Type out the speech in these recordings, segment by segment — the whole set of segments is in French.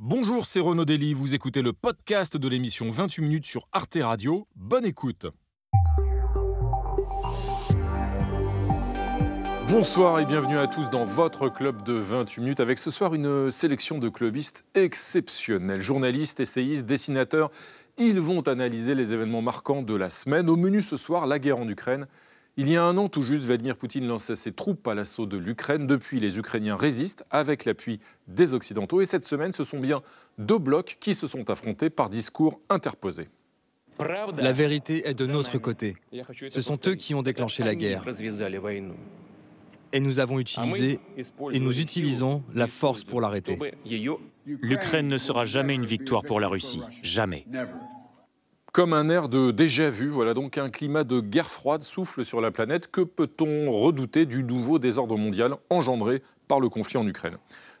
Bonjour, c'est Renaud Dely, vous écoutez le podcast de l'émission 28 minutes sur Arte Radio. Bonne écoute. Bonsoir et bienvenue à tous dans votre club de 28 minutes avec ce soir une sélection de clubistes exceptionnels. Journalistes, essayistes, dessinateurs, ils vont analyser les événements marquants de la semaine. Au menu ce soir, la guerre en Ukraine. Il y a un an tout juste, Vladimir Poutine lançait ses troupes à l'assaut de l'Ukraine. Depuis, les Ukrainiens résistent avec l'appui des Occidentaux. Et cette semaine, ce sont bien deux blocs qui se sont affrontés par discours interposés. La vérité est de notre côté. Ce sont eux qui ont déclenché la guerre. Et nous avons utilisé et nous utilisons la force pour l'arrêter. L'Ukraine ne sera jamais une victoire pour la Russie. Jamais. Comme un air de déjà vu, voilà donc un climat de guerre froide souffle sur la planète. Que peut-on redouter du nouveau désordre mondial engendré par le conflit en Ukraine?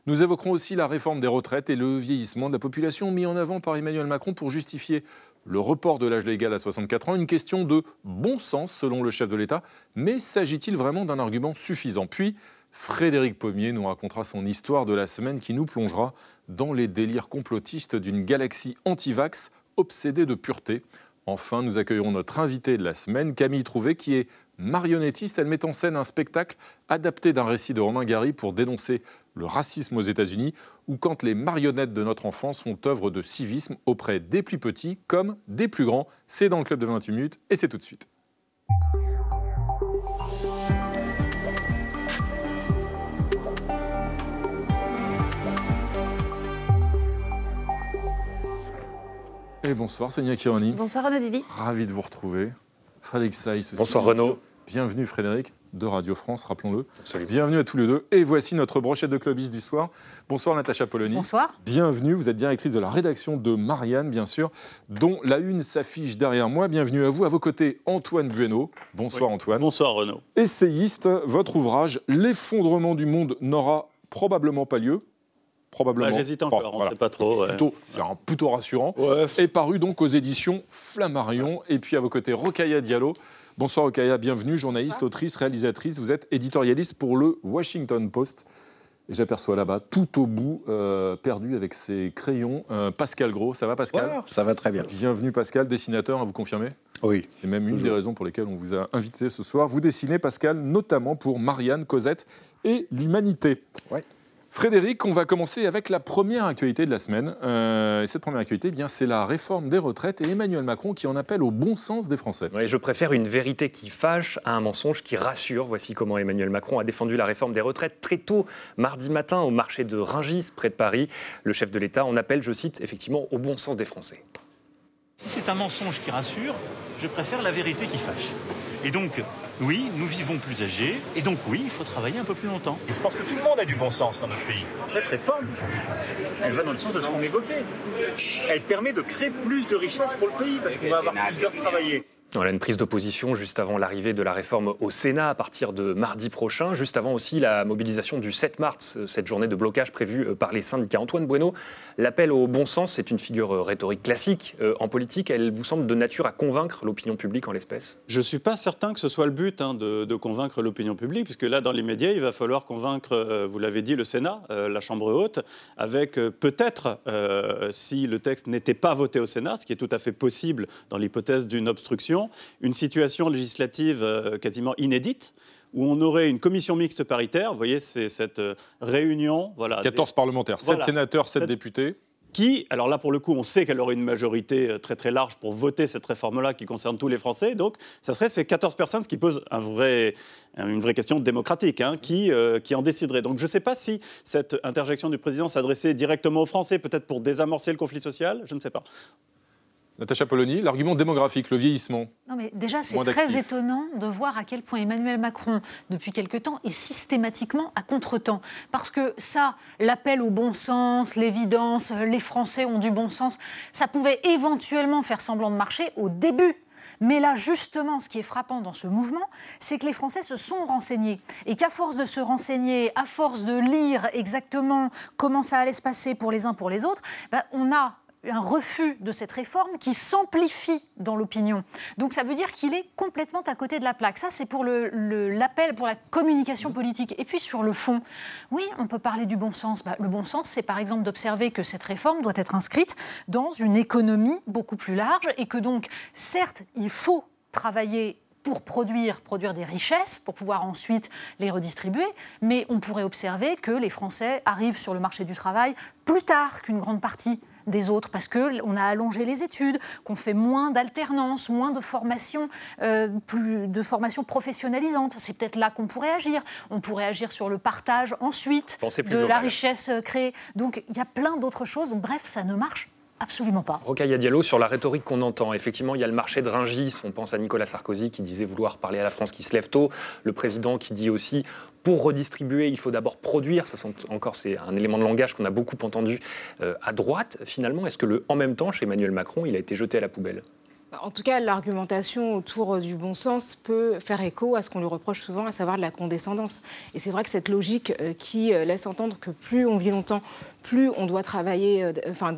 Nous évoquerons aussi la réforme des retraites et le vieillissement de la population mis en avant par Emmanuel Macron pour justifier le report de l'âge légal à 64 ans. Une question de bon sens selon le chef de l'État, mais s'agit-il vraiment d'un argument suffisant? Puis, Frédéric Pommier nous racontera son histoire de la semaine qui nous plongera dans les délires complotistes d'une galaxie anti-vax obsédée de pureté. Enfin, nous accueillerons notre invité de la semaine, Camille Trouvé, qui est marionnettiste. Elle met en scène un spectacle adapté d'un récit de Romain Gary pour dénoncer le racisme aux États-Unis, ou quand les marionnettes de notre enfance font œuvre de civisme auprès des plus petits comme des plus grands. C'est dans le club de 28 minutes et c'est tout de suite. Et bonsoir, Sonia Kironi. Bonsoir Renaud Dely. Ravi de vous retrouver. Frédéric Saïs aussi. Bonsoir Renaud. Bienvenue Frédéric de Radio France, rappelons-le. Bienvenue à tous les deux. Et voici notre brochette de clubistes du soir. Bonsoir Natacha Polony. Bonsoir. Bienvenue, vous êtes directrice de la rédaction de Marianne, bien sûr, dont la une s'affiche derrière moi. Bienvenue à vous. À vos côtés, Antoine Bueno. Bonsoir Antoine. Bonsoir Renaud. Essayiste, votre ouvrage L'effondrement du monde n'aura probablement pas lieu. Probablement. Bah, J'hésite encore, Enfin, on ne voilà. sait pas trop. C'est ouais. plutôt, c'est un- plutôt rassurant. Ouais. est paru donc aux éditions Flammarion. Et puis à vos côtés, Rokaya Diallo. Bonsoir Rokaya, bienvenue, journaliste, Bonsoir. autrice, réalisatrice. Vous êtes éditorialiste pour le Washington Post. Et j'aperçois là-bas, tout au bout, euh, perdu avec ses crayons, euh, Pascal Gros. Ça va Pascal Ça va très bien. Bienvenue Pascal, dessinateur, hein, vous confirmez? Oui. C'est même une des raisons pour lesquelles on vous a invité ce soir. Vous dessinez Pascal notamment pour Marianne, Cosette et l'Humanité. Ouais. Frédéric, on va commencer avec la première actualité de la semaine. Euh, et cette première actualité, eh bien, c'est la réforme des retraites et Emmanuel Macron qui en appelle au bon sens des Français. Je préfère une vérité qui fâche à un mensonge qui rassure. Voici comment Emmanuel Macron a défendu la réforme des retraites très tôt, mardi matin, au marché de Ringis, près de Paris. Le chef de l'État en appelle, je cite, effectivement, au bon sens des Français. Si c'est un mensonge qui rassure, je préfère la vérité qui fâche. Et donc, oui, nous vivons plus âgés, et donc oui, il faut travailler un peu plus longtemps. Et je pense que tout le monde a du bon sens dans notre pays. Cette réforme, elle va dans le sens de ce qu'on évoquait. Elle permet de créer plus de richesses pour le pays, parce qu'on va avoir plus d'heures travaillées. Voilà une prise d'opposition juste avant l'arrivée de la réforme au Sénat à partir de mardi prochain, juste avant aussi la mobilisation du 7 mars, cette journée de blocage prévue par les syndicats. Antoine Bueno, l'appel au bon sens, c'est une figure euh, rhétorique classique euh, en politique. Elle vous semble de nature à convaincre l'opinion publique en l'espèce? Je ne suis pas certain que ce soit le but hein, de, de convaincre l'opinion publique, puisque là, dans l'immédiat, il va falloir convaincre, euh, vous l'avez dit, le Sénat, euh, la Chambre haute, avec peut-être, si le texte n'était pas voté au Sénat, ce qui est tout à fait possible dans l'hypothèse d'une obstruction, une situation législative quasiment inédite où on aurait une commission mixte paritaire, vous voyez, c'est cette euh, réunion, voilà, 14 parlementaires, 7 Voilà. sénateurs, 7 Sept- députés. qui, alors là pour le coup, on sait qu'elle aurait une majorité euh, très très large pour voter cette réforme-là qui concerne tous les Français. Donc, ça serait ces 14 personnes, ce qui pose un vrai, une vraie question démocratique, hein, qui, euh, qui en déciderait. Donc, je ne sais pas si cette interjection du président s'adressait directement aux Français, peut-être pour désamorcer le conflit social, je ne sais pas. Natacha Polony, l'argument démographique, le vieillissement. Non mais déjà c'est très étonnant de voir à quel point Emmanuel Macron depuis quelque temps est systématiquement à contretemps parce que ça l'appel au bon sens, l'évidence, les Français ont du bon sens, ça pouvait éventuellement faire semblant de marcher au début. Mais là, justement, ce qui est frappant dans ce mouvement, c'est que les Français se sont renseignés. Et qu'à force de se renseigner, à force de lire exactement comment ça allait se passer pour les uns pour les autres, ben, on a un refus de cette réforme qui s'amplifie dans l'opinion. Donc ça veut dire qu'il est complètement à côté de la plaque. Ça, c'est pour l'appel, pour la communication politique. Et puis sur le fond, oui, on peut parler du bon sens. Bah, le bon sens, c'est par exemple d'observer que cette réforme doit être inscrite dans une économie beaucoup plus large et que donc, certes, il faut travailler pour produire, produire des richesses, pour pouvoir ensuite les redistribuer. Mais on pourrait observer que les Français arrivent sur le marché du travail plus tard qu'une grande partie des autres parce qu'on a allongé les études, qu'on fait moins d'alternance, moins de formation, euh, plus de formation professionnalisante. C'est peut-être là qu'on pourrait agir. On pourrait agir sur le partage ensuite de la richesse euh, créée. Donc il y a plein d'autres choses. Donc bref, ça ne marche Absolument pas. Rocaille Diallo, sur la rhétorique qu'on entend, effectivement, il y a le marché de Ringis. On pense à Nicolas Sarkozy qui disait vouloir parler à la France qui se lève tôt. Le président qui dit aussi pour redistribuer, il faut d'abord produire. Ça, encore, c'est un élément de langage qu'on a beaucoup entendu euh, à droite. Finalement, est-ce que le en même temps, chez Emmanuel Macron, il a été jeté à la poubelle? En tout cas, l'argumentation autour du bon sens peut faire écho à ce qu'on lui reproche souvent, à savoir de la condescendance. Et c'est vrai que cette logique euh, qui euh, laisse entendre que plus on vit longtemps, plus on doit travailler, enfin,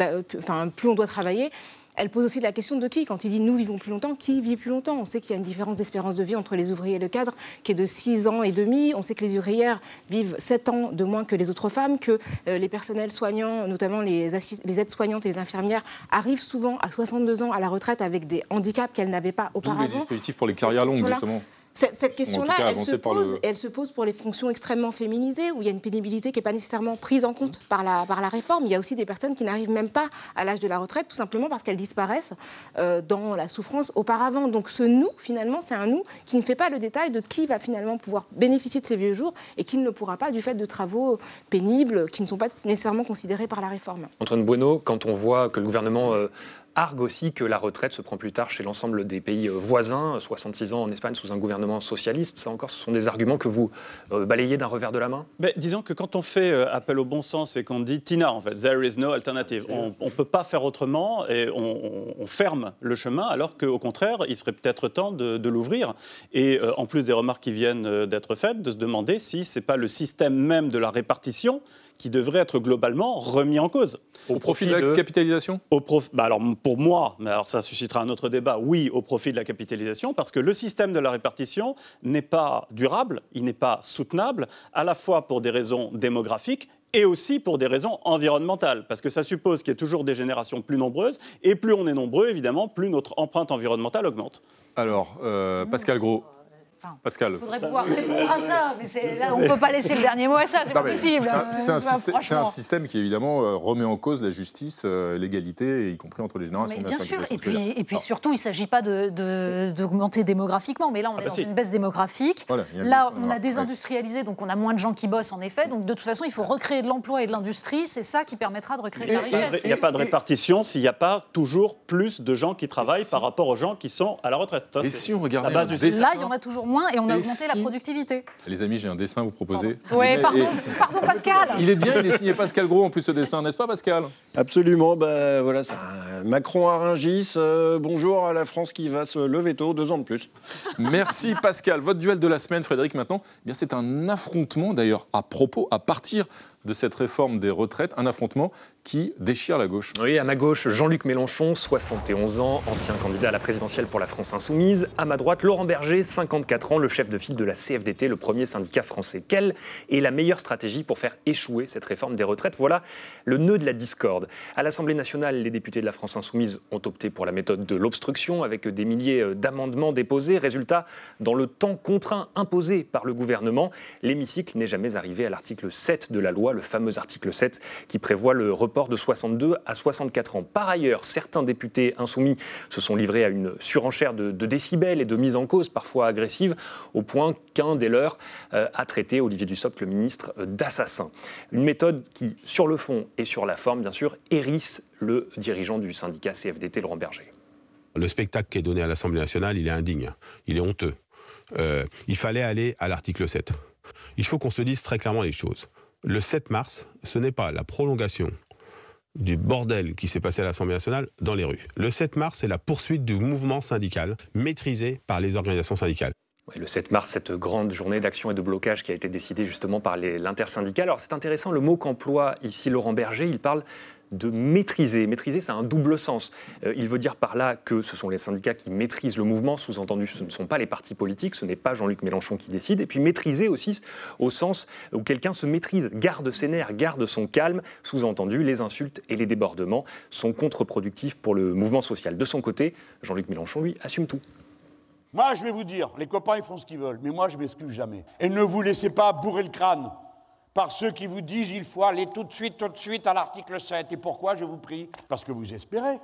plus on doit travailler, elle pose aussi la question de qui Quand il dit nous vivons plus longtemps, qui vit plus longtemps? On sait qu'il y a une différence d'espérance de vie entre les ouvriers et le cadre qui est de 6 ans et demi. On sait que les ouvrières vivent 7 ans de moins que les autres femmes, que euh, les personnels soignants, notamment les, les aides-soignantes et les infirmières, arrivent souvent à 62 ans à la retraite avec des handicaps qu'elles n'avaient pas auparavant. les dispositifs pour les carrières longues, justement. Cette, question-là, elle, se pose, elle se pose pour les fonctions extrêmement féminisées, où il y a une pénibilité qui n'est pas nécessairement prise en compte par la, par la réforme. Il y a aussi des personnes qui n'arrivent même pas à l'âge de la retraite, tout simplement parce qu'elles disparaissent euh, dans la souffrance auparavant. Donc ce nous, finalement, c'est un nous qui ne fait pas le détail de qui va finalement pouvoir bénéficier de ces vieux jours et qui ne le pourra pas du fait de travaux pénibles qui ne sont pas nécessairement considérés par la réforme. Antoine Bueno, quand on voit que le gouvernement... Euh, argue aussi que la retraite se prend plus tard chez l'ensemble des pays euh, voisins, 66 ans en Espagne sous un gouvernement socialiste. Ça encore, ce sont des arguments que vous euh, balayez d'un revers de la main? Mais Disons que quand on fait euh, appel au bon sens et qu'on dit Tina, en fait, there is no alternative, on ne peut pas faire autrement et on, ferme le chemin, alors qu'au contraire, il serait peut-être temps de, l'ouvrir. Et en plus des remarques qui viennent d'être faites, de se demander si ce n'est pas le système même de la répartition qui devrait être globalement remis en cause. Au, profit, de la capitalisation? Au bah alors Pour moi, mais alors ça suscitera un autre débat, oui, au profit de la capitalisation, parce que le système de la répartition n'est pas durable, il n'est pas soutenable, à la fois pour des raisons démographiques et aussi pour des raisons environnementales, parce que ça suppose qu'il y ait toujours des générations plus nombreuses, et plus on est nombreux, évidemment, plus notre empreinte environnementale augmente. Alors, euh, Pascal Gros, Pascal. Il faudrait pouvoir répondre à ça, mais là, on ne peut pas laisser le dernier mot à ça, c'est pas possible. C'est un, système qui, évidemment, euh, remet en cause la justice, euh, l'égalité, y compris entre les générations. bien, sûr, et puis, et puis surtout, il ne s'agit pas d'augmenter de, démographiquement, mais là, on ah est bah dans une baisse démographique. là, on a désindustrialisé, donc on a moins de gens qui bossent, en effet. Donc, de toute façon, il faut recréer de l'emploi et de l'industrie. C'est ça qui permettra de recréer de la richesse. Il n'y a pas de répartition s'il n'y a pas toujours plus de gens qui travaillent par rapport aux gens qui sont à la retraite. et si on regarde Là, il y en a toujours moins et on a augmenté la productivité. Les amis, j'ai un dessin à vous proposer. Oui, pardon, pardon, Pascal. Il est bien, il est signé Pascal Gros en plus ce dessin, n'est-ce pas Pascal? Absolument, bah, voilà, Macron à Rungis, euh, bonjour à la France qui va se lever tôt, deux ans de plus. Merci Pascal. Votre duel de la semaine, Frédéric, maintenant, eh bien c'est un affrontement d'ailleurs à propos, à partir de cette réforme des retraites, un affrontement qui déchire la gauche. Oui, à ma gauche, Jean-Luc Mélenchon, 71 ans, ancien candidat à la présidentielle pour la France Insoumise. À ma droite, Laurent Berger, 54 ans, le chef de file de la CFDT, le premier syndicat français. Quelle est la meilleure stratégie pour faire échouer cette réforme des retraites Voilà le nœud de la discorde. À l'Assemblée nationale, les députés de la France Insoumise ont opté pour la méthode de l'obstruction avec des milliers d'amendements déposés. Résultat, dans le temps contraint imposé par le gouvernement, l'hémicycle n'est jamais arrivé à l'article 7 de la loi, le fameux article 7 qui prévoit le report de 62 à 64 ans. Par ailleurs, certains députés insoumis se sont livrés à une surenchère de, décibels et de mise en cause parfois agressive, au point qu'un des leurs euh, a traité Olivier Dussopt, le ministre, euh, d'assassin. Une méthode qui, sur le fond et sur la forme, bien sûr, hérisse le dirigeant du syndicat CFDT, Laurent Berger. Le spectacle qui est donné à l'Assemblée nationale, il est indigne, il est honteux. Euh, il fallait aller à l'article 7. Il faut qu'on se dise très clairement les choses. Le 7 mars, ce n'est pas la prolongation du bordel qui s'est passé à l'Assemblée nationale dans les rues. Le 7 mars, c'est la poursuite du mouvement syndical maîtrisé par les organisations syndicales. Le 7 mars, cette grande journée d'action et de blocage qui a été décidée justement par l'intersyndical. Alors c'est intéressant le mot qu'emploie ici Laurent Berger, il parle de maîtriser. Maîtriser, ça a un double sens. Euh, il veut dire par là que ce sont les syndicats qui maîtrisent le mouvement, sous-entendu, ce ne sont pas les partis politiques, ce n'est pas Jean-Luc Mélenchon qui décide. Et puis maîtriser aussi au sens où quelqu'un se maîtrise, garde ses nerfs, garde son calme, sous-entendu, les insultes et les débordements sont contre-productifs pour le mouvement social. De son côté, Jean-Luc Mélenchon, lui, assume tout. Moi, je vais vous dire, les copains, ils font ce qu'ils veulent, mais moi, je m'excuse jamais. Et ne vous laissez pas bourrer le crâne par ceux qui vous disent il faut aller tout de suite, tout de suite à l'article 7. Et pourquoi, je vous prie? Parce que vous espérez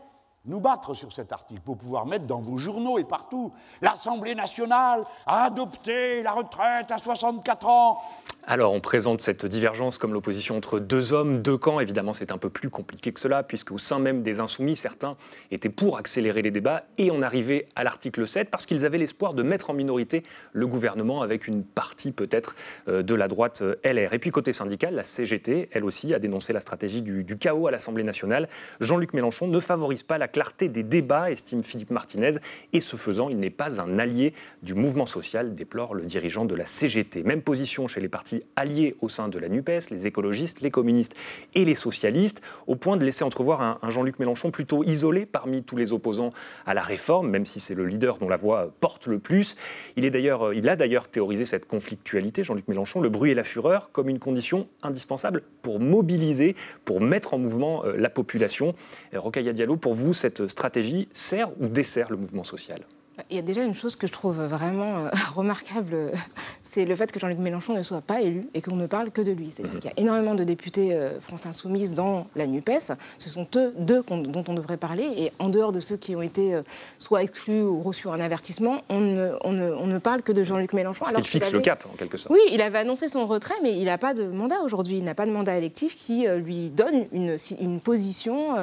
nous battre sur cet article pour pouvoir mettre dans vos journaux et partout. L'Assemblée nationale a adopté la retraite à 64 ans. Alors, on présente cette divergence comme l'opposition entre deux hommes, deux camps. Évidemment, c'est un peu plus compliqué que cela, puisque au sein même des Insoumis, certains étaient pour accélérer les débats et en arriver à l'article 7, parce qu'ils avaient l'espoir de mettre en minorité le gouvernement avec une partie peut-être euh, de la droite euh, LR. Et puis, côté syndical, la CGT, elle aussi, a dénoncé la stratégie du, du chaos à l'Assemblée nationale. Jean-Luc Mélenchon ne favorise pas la clarté des débats, estime Philippe Martinez, et ce faisant, il n'est pas un allié du mouvement social, déplore le dirigeant de la CGT. Même position chez les partis alliés au sein de la NUPES, les écologistes, les communistes et les socialistes, au point de laisser entrevoir un, Jean-Luc Mélenchon plutôt isolé parmi tous les opposants à la réforme, même si c'est le leader dont la voix porte le plus. Il, est d'ailleurs, il a d'ailleurs théorisé cette conflictualité, Jean-Luc Mélenchon, le bruit et la fureur, comme une condition indispensable pour mobiliser, pour mettre en mouvement euh, la population. Rocaille Diallo, pour vous, cette stratégie sert ou dessert le mouvement social? Il y a déjà une chose que je trouve vraiment euh, remarquable, c'est le fait que Jean-Luc Mélenchon ne soit pas élu et qu'on ne parle que de lui. C'est-à-dire mhm. qu'il y a énormément de députés euh, France Insoumise dans la NUPES. Ce sont eux deux dont on devrait parler. Et en dehors de ceux qui ont été euh, soit exclus ou reçus un avertissement, on ne, on ne, parle que de Jean-Luc Mélenchon. il fixe le cap, en quelque sorte. Oui, il avait annoncé son retrait, mais il n'a pas de mandat aujourd'hui. Il n'a pas de mandat électif qui lui donne une, une position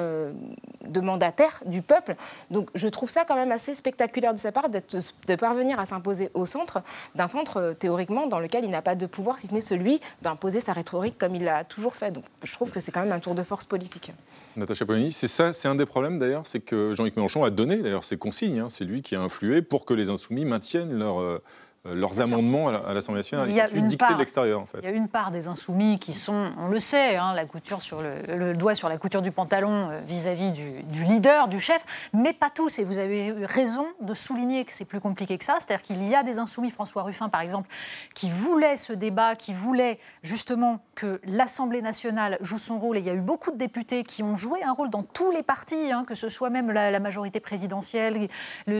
de mandataire du peuple. Donc je trouve ça quand même assez spectaculaire de sa part de parvenir à s'imposer au centre d'un centre euh, théoriquement dans lequel il n'a pas de pouvoir, si ce n'est celui d'imposer sa rhétorique comme il l'a toujours fait. Donc je trouve que c'est quand même un tour de force politique. Natacha Polony, c'est ça, c'est un des problèmes d'ailleurs, c'est que Jean-Luc Mélenchon a donné d'ailleurs ses consignes, hein. c'est lui qui a influé pour que les insoumis maintiennent leur, euh, leurs amendements à l'Assemblée nationale. Il y a une part, de l'extérieur, en fait. Il y a une part des insoumis qui sont, on le sait, hein, la couture sur le, doigt sur la couture du pantalon euh, vis-à-vis du, leader, du chef, mais pas tous. Et vous avez eu raison de souligner que c'est plus compliqué que ça. C'est-à-dire qu'il y a des insoumis, François Ruffin par exemple, qui voulaient ce débat, qui voulaient justement que l'Assemblée nationale joue son rôle. Et il y a eu beaucoup de députés qui ont joué un rôle dans tous les partis, hein, que ce soit même la, majorité présidentielle,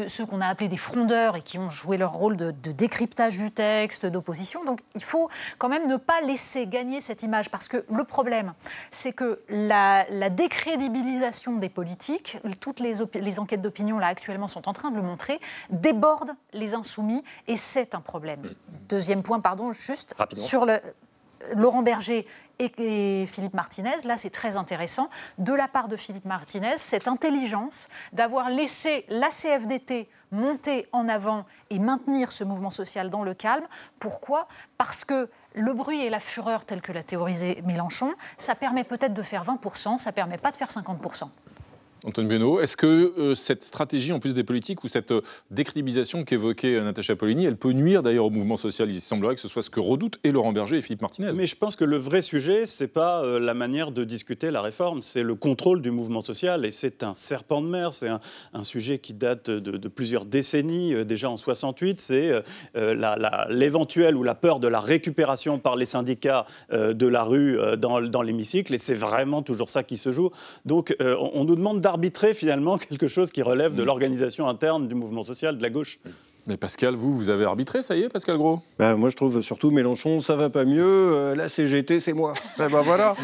ceux qu'on a appelés des frondeurs et qui ont joué leur rôle de, de cryptage du texte, d'opposition. Donc il faut quand même ne pas laisser gagner cette image, parce que le problème, c'est que la, décrédibilisation des politiques, toutes les, les enquêtes d'opinion là actuellement sont en train de le montrer, déborde les insoumis, et c'est un problème. Mm. Deuxième point, pardon, juste sur le, Laurent Berger et, Philippe Martinez, là c'est très intéressant, de la part de Philippe Martinez, cette intelligence d'avoir laissé la CFDT monter en avant et maintenir ce mouvement social dans le calme. Pourquoi? Parce que le bruit et la fureur, tel que l'a théorisé Mélenchon, ça permet peut-être de faire 20%, ça permet pas de faire 50%. Antoine Beno, est-ce que euh, cette stratégie, en plus des politiques, ou cette euh, décrédibilisation qu'évoquait euh, Natacha Polony, elle peut nuire d'ailleurs au mouvement social? Il semblerait que ce soit ce que redoutent et Laurent Berger et Philippe Martinez. Mais je pense que le vrai sujet, c'est pas la manière de discuter la réforme, c'est le contrôle du mouvement social. Et c'est un serpent de mer, c'est un, sujet qui date de, plusieurs décennies. déjà en 68, c'est l'éventuel ou la peur de la récupération par les syndicats de la rue dans, l'hémicycle. Et c'est vraiment toujours ça qui se joue. Donc on, nous demande arbitrer finalement quelque chose qui relève de mm. l'organisation interne du mouvement social de la gauche. Mais Pascal, vous, vous avez arbitré, ça y est, Pascal Gros? Ben, Moi, je trouve surtout Mélenchon, ça va pas mieux. Euh, la CGT, c'est moi. ben, ben voilà.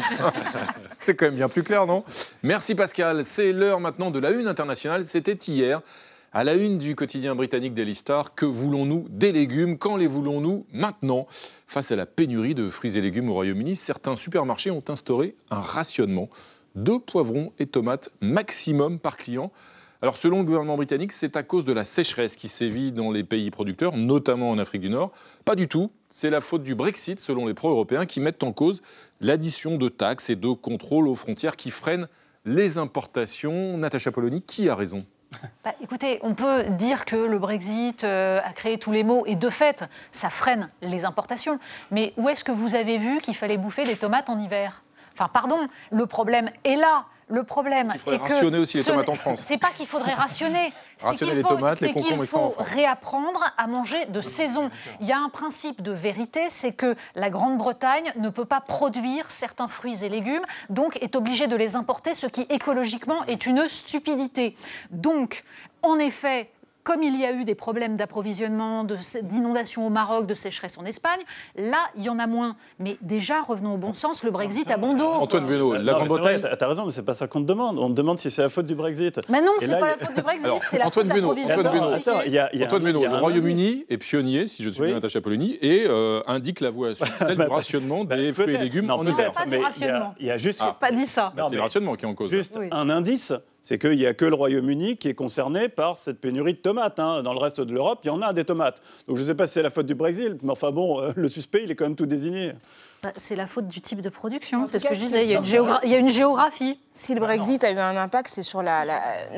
c'est quand même bien plus clair, non? Merci Pascal. C'est l'heure maintenant de la une internationale. C'était hier. À la une du quotidien britannique Daily Star, que voulons-nous des légumes? Quand les voulons-nous Maintenant, face à la pénurie de fruits et légumes au Royaume-Uni, certains supermarchés ont instauré un rationnement deux poivrons et tomates maximum par client. Alors selon le gouvernement britannique, c'est à cause de la sécheresse qui sévit dans les pays producteurs, notamment en Afrique du Nord. Pas du tout, c'est la faute du Brexit selon les pro-européens qui mettent en cause l'addition de taxes et de contrôles aux frontières qui freinent les importations. Natacha Polony, qui a raison? Bah, écoutez, on peut dire que le Brexit euh, a créé tous les maux et de fait, ça freine les importations. Mais où est-ce que vous avez vu qu'il fallait bouffer des tomates en hiver? Enfin, pardon, le problème est là. Le problème. Il faudrait rationner aussi les tomates en France. C'est pas qu'il faudrait rationner. rationner les tomates, les concombres, Il faut réapprendre à manger de saison. Il y a un principe de vérité, c'est que la Grande-Bretagne ne peut pas produire certains fruits et légumes, donc est obligée de les importer, ce qui écologiquement est une stupidité. Donc, en effet, comme il y a eu des problèmes d'approvisionnement, d'inondation au Maroc, de sécheresse en Espagne, là, il y en a moins. Mais déjà, revenons au bon sens, le Brexit a bon dos. Antoine Bueno, la Grande-Bretagne... Tu as raison, mais c'est pas ça qu'on te demande. On te demande si c'est la faute du Brexit. Mais non, c'est pas la faute du Brexit, c'est la faute de l'approvisionnement. Antoine Bueno, le Royaume-Uni est pionnier, si je suis bien attaché à Polony, et euh, indique la voie celle du rationnement des fruits et légumes en hiver. Pas du rationnement. Il y a juste... pas dit ça. C'est le rationnement qui est en cause. Juste un indice, c'est qu'il n'y a que le Royaume-Uni qui est concerné par cette pénurie de tomates. Hein. Dans le reste de l'Europe, il y en a des tomates. Donc je ne sais pas si c'est la faute du Brexit, mais enfin bon, euh, le suspect, il est quand même tout désigné. Bah, c'est la faute du type de production, c'est ce que je disais. Il y, a une géographie. Si le Brexit a eu un impact, c'est sur la,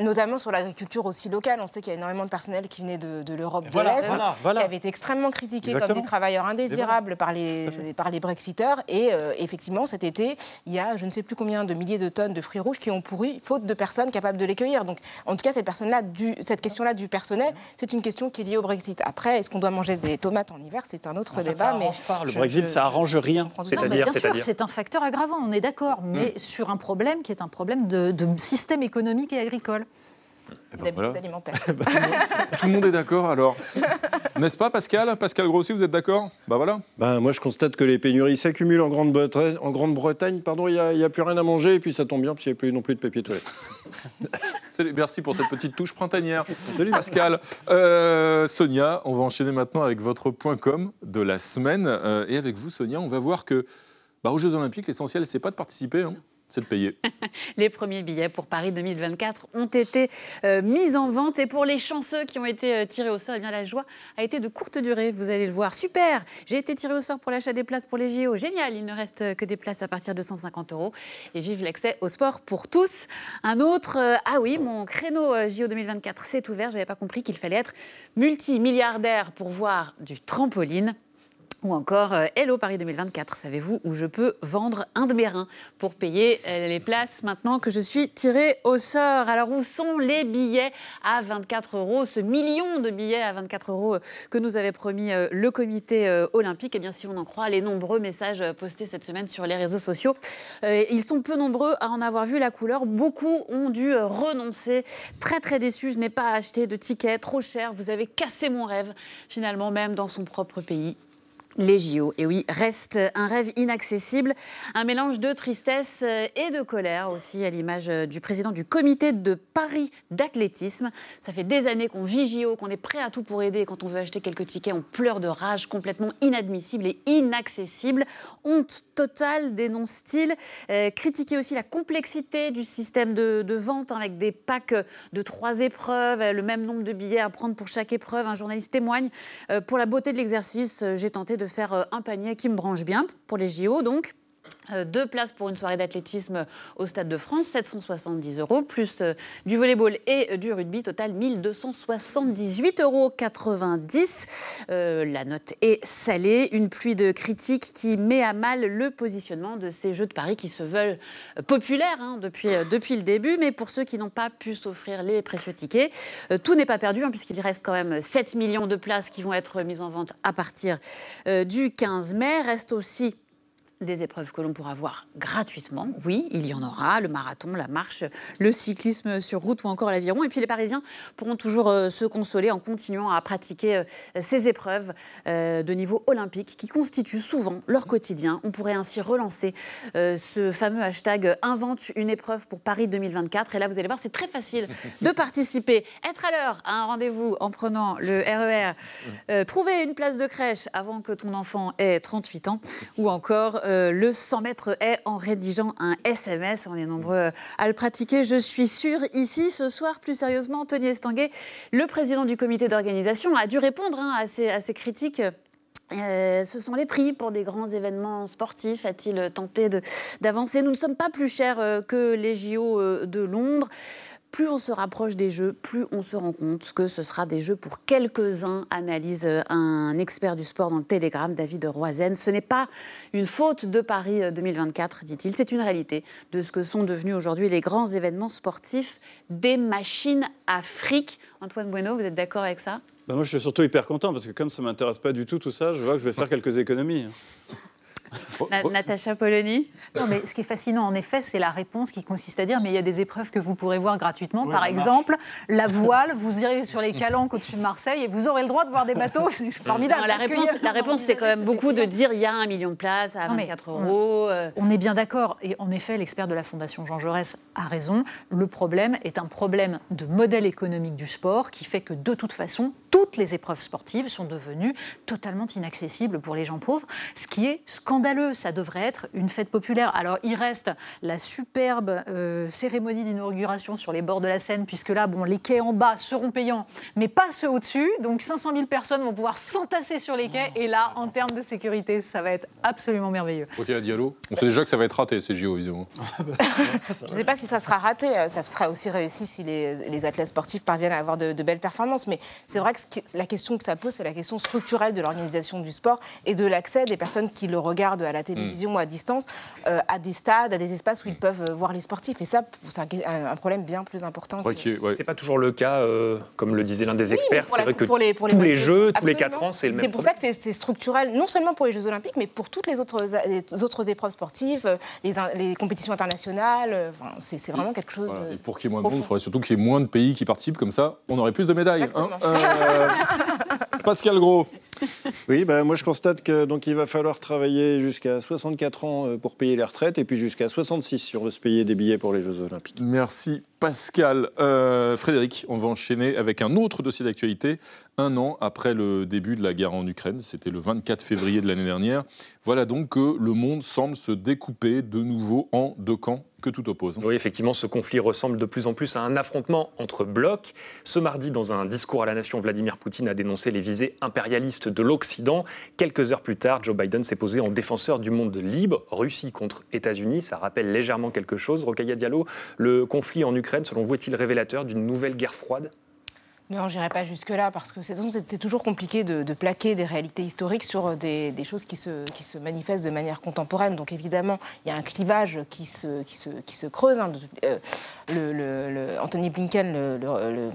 notamment sur l'agriculture aussi locale. On sait qu'il y a énormément de personnel qui venait de, l'Europe de l'Est, qui avait été extrêmement critiqués comme des travailleurs indésirables par les, par les Brexiteurs. Et euh, effectivement, cet été, il y a je ne sais plus combien de milliers de tonnes de fruits rouges qui ont pourri, faute de personnes capables de les cueillir. Donc, en tout cas, cette, cette question-là du personnel, c'est une question qui est liée au Brexit. Après, est-ce qu'on doit manger des tomates en hiver? C'est un autre débat. Ça mais pas. Le Brexit, ça arrange rien. Bien sûr, c'est un facteur aggravant, on est d'accord, mais hmm. sur un problème qui est un problème de, système économique et agricole. D'habitude alimentaire. Tout le monde est d'accord alors. N'est-ce pas Pascal? Pascal Grossi, vous êtes d'accord? Bah voilà. Ben, moi je constate que les pénuries s'accumulent en Grande-Bretagne. En Grande-Bretagne, pardon, il n'y a, plus rien à manger et puis ça tombe bien parce qu'il n'y a plus non plus de papier toilette. Merci pour cette petite touche printanière. Salut Pascal. Euh, Sonia, on va enchaîner maintenant avec votre point com de la semaine. Euh, et avec vous Sonia, on va voir que bah, aux Jeux Olympiques, l'essentiel, c'est pas de participer. Hein c'est de payer. les premiers billets pour Paris 2024 ont été euh, mis en vente et pour les chanceux qui ont été euh, tirés au sort, eh bien, la joie a été de courte durée. Vous allez le voir. Super J'ai été tiré au sort pour l'achat des places pour les JO. Génial Il ne reste que des places à partir de 150 euros. Et vive l'accès au sport pour tous. Un autre, euh, ah oui, mon créneau JO 2024 s'est ouvert. Je n'avais pas compris qu'il fallait être multimilliardaire pour voir du trampoline. Ou encore euh, Hello Paris 2024, savez-vous où je peux vendre un de mes reins pour payer euh, les places maintenant que je suis tirée au sort? Alors où sont les billets à 24 euros, ce million de billets à 24 euros euh, que nous avait promis le comité olympique? Eh bien si on en croit les nombreux messages postés cette semaine sur les réseaux sociaux, ils sont peu nombreux à en avoir vu la couleur. Beaucoup ont dû renoncer. Très très déçus, je n'ai pas acheté de tickets trop cher. Vous avez cassé mon rêve finalement même dans son propre pays. Les JO, et oui, reste un rêve inaccessible, un mélange de tristesse euh, et de colère aussi, à l'image euh, du président du comité de Paris d'athlétisme. Ça fait des années qu'on vit JO, qu'on est prêt à tout pour aider. Quand on veut acheter quelques tickets, on pleure de rage, complètement inadmissible et inaccessible. Honte totale, dénonce-t-il. Euh, critiquer aussi la complexité du système de, vente hein, avec des packs de trois épreuves, le même nombre de billets à prendre pour chaque épreuve. Un journaliste témoigne. pour la beauté de l'exercice, j'ai tenté de de faire euh, un panier qui me branche bien pour les JO, donc. Euh, deux places pour une soirée d'athlétisme au Stade de France, 770 euros, plus euh, du volleyball et du rugby, total 1278,90 euros. la note est salée, une pluie de critiques qui met à mal le positionnement de ces Jeux de Paris qui se veulent populaires hein, depuis, depuis le début. Mais pour ceux qui n'ont pas pu s'offrir les précieux tickets, tout n'est pas perdu, hein, puisqu'il reste quand même 7 millions de places qui vont être mises en vente à partir du 15 mai. Reste aussi des épreuves que l'on pourra voir gratuitement. Oui, il y en aura, le marathon, la marche, le cyclisme sur route ou encore l'aviron. Et puis les Parisiens pourront toujours euh, se consoler en continuant à pratiquer euh, ces épreuves euh, de niveau olympique qui constituent souvent leur quotidien. On pourrait ainsi relancer ce fameux hashtag invente une épreuve pour Paris 2024. Et là, vous allez voir, c'est très facile de participer. Être à l'heure à un rendez-vous en prenant le RER, e trouver une place de crèche avant que ton enfant ait 38 ans ou encore euh, le 100 mètres est en rédigeant un SMS. On est nombreux à le pratiquer, je suis sûre. Ici, ce soir, plus sérieusement, Anthony Estanguet, le président du comité d'organisation, a dû répondre hein, à, ces, critiques. Euh, ce sont les prix pour des grands événements sportifs, a-t-il tenté d'avancer Nous ne sommes pas plus chers euh, que les JO de Londres. Plus on se rapproche des jeux, plus on se rend compte que ce sera des jeux pour quelques-uns, analyse euh, un expert du sport dans le Télégramme, David Roizen. Ce n'est pas une faute de Paris 2024, euh, dit-il, c'est une réalité de ce que sont devenus aujourd'hui les grands événements sportifs des machines Afrique. Antoine Bueno, vous êtes d'accord avec ça? Bah, Moi, je suis surtout hyper content parce que comme ça ne m'intéresse pas du tout tout ça, je vois que je vais faire quelques économies. Natacha Polony Non, mais ce qui est fascinant, en effet, c'est la réponse qui consiste à dire mais il y a des épreuves que vous pourrez voir gratuitement. Par exemple, la voile, vous irez sur les calanques au-dessus de Marseille et vous aurez le droit de voir des bateaux. C'est formidable. la réponse, la réponse c'est quand même beaucoup de dire il y a un million de places à 24 euros. Euh. On est bien d'accord. Et en effet, l'expert de la Fondation Jean Jaurès a raison. Le problème est un problème de modèle économique du sport qui fait que de toute façon, toutes les épreuves sportives sont devenues totalement inaccessibles pour les gens pauvres, ce qui est scandaleux. Ça devrait être une fête populaire. Alors il reste la superbe euh, cérémonie d'inauguration sur les bords de la Seine, puisque là, bon, les quais en bas seront payants, mais pas ceux au-dessus. Donc 500 000 personnes vont pouvoir s'entasser sur les quais. Et là, en termes de sécurité, ça va être absolument merveilleux. Ok, Diallo. On sait déjà que ça va être raté, ces JO, visiblement. Je ne sais pas si ça sera raté. Euh, ça sera aussi réussi si les, athlètes sportifs parviennent à avoir de, de belles performances. Mais c'est vrai que la question que ça pose, c'est la question structurelle de l'organisation du sport et de l'accès des personnes qui le regardent à la télévision mm. ou à distance euh, à des stades, à des espaces où ils peuvent euh, voir les sportifs. Et ça, c'est un, problème bien plus important. Ce c'est pas toujours le cas, euh, comme le disait l'un des experts. c'est vrai que pour les, pour les tous les Jeux, tous les 4 ans, c'est le même C'est pour ça que c'est structurel, non seulement pour les Jeux Olympiques, mais pour toutes les autres, les autres épreuves sportives, les, les compétitions internationales. c'est vraiment quelque chose de. Et pour qu'il y ait moins de monde, il faudrait surtout qu'il y ait moins de pays qui participent, comme ça, on aurait plus de médailles. Hein Pascal Gros. Oui, bah, moi je constate que donc il va falloir travailler jusqu'à 64 ans euh, pour payer les retraites et puis jusqu'à 66 si on veut se payer des billets pour les Jeux Olympiques. Merci Pascal. Euh, Frédéric, on va enchaîner avec un autre dossier d'actualité. Un an après le début de la guerre en Ukraine, c'était le 24 février de l'année dernière. Voilà donc que le monde semble se découper de nouveau en deux camps que tout oppose. Oui, effectivement, ce conflit ressemble de plus en plus à un affrontement entre blocs. Ce mardi, dans un discours à la nation, Vladimir Poutine a dénoncé les visées impérialistes de l'Occident. Quelques heures plus tard, Joe Biden s'est posé en défenseur du monde libre, Russie contre États-Unis. Ça rappelle légèrement quelque chose. Rokaya Diallo, le conflit en Ukraine, selon vous, est-il révélateur d'une nouvelle guerre froide? Non, n'irai pas jusque-là, parce que c'est toujours compliqué de, plaquer des réalités historiques sur des, choses qui se, manifestent de manière contemporaine. Donc évidemment, il y a un clivage qui se, creuse. Euh, Anthony Blinken, le,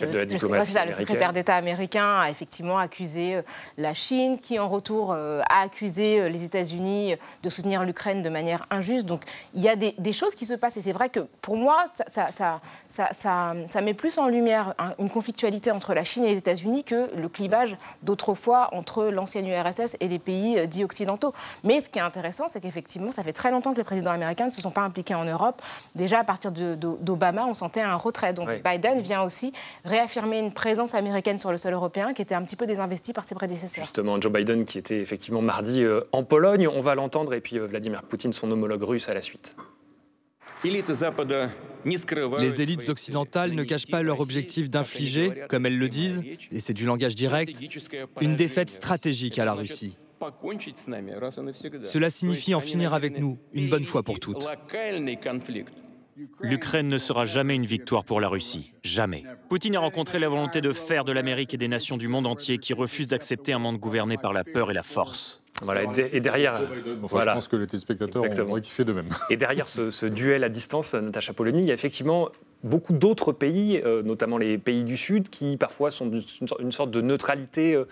le secrétaire d'État américain a effectivement accusé euh, la Chine, qui en retour euh, a accusé euh, les États-Unis de soutenir l'Ukraine de manière injuste. Donc il y a des, choses qui se passent. Et c'est vrai que pour moi, ça, ça, ça, met plus en lumière une conflictualité entre la Chine et les États-Unis que le clivage d'autrefois entre l'ancienne URSS et les pays dits occidentaux. Mais ce qui est intéressant, c'est qu'effectivement, ça fait très longtemps que les présidents américains ne se sont pas impliqués en Europe. Déjà, à partir d'Obama, on sentait un retrait. Donc Biden vient aussi réaffirmer une présence américaine sur le sol européen qui était un petit peu désinvestie par ses prédécesseurs. Justement, Joe Biden qui était effectivement mardi euh, en Pologne, on va l'entendre, et puis euh, Vladimir Poutine, son homologue russe à la suite. Les élites occidentales ne cachent pas leur objectif d'infliger, comme elles le disent, et c'est du langage direct, une défaite stratégique à la Russie. Cela signifie en finir avec nous, une bonne fois pour toutes. L'Ukraine ne sera jamais une victoire pour la Russie. Jamais. Poutine a rencontré la volonté de faire de l'Amérique et des nations du monde entier qui refusent d'accepter un monde gouverné par la peur et la force. Voilà, et derrière. Je pense que les téléspectateurs ont de même. Et derrière ce, duel à distance, Natacha Polony, il y a effectivement beaucoup d'autres pays, euh, notamment les pays du Sud, qui parfois sont une sorte de neutralité euh,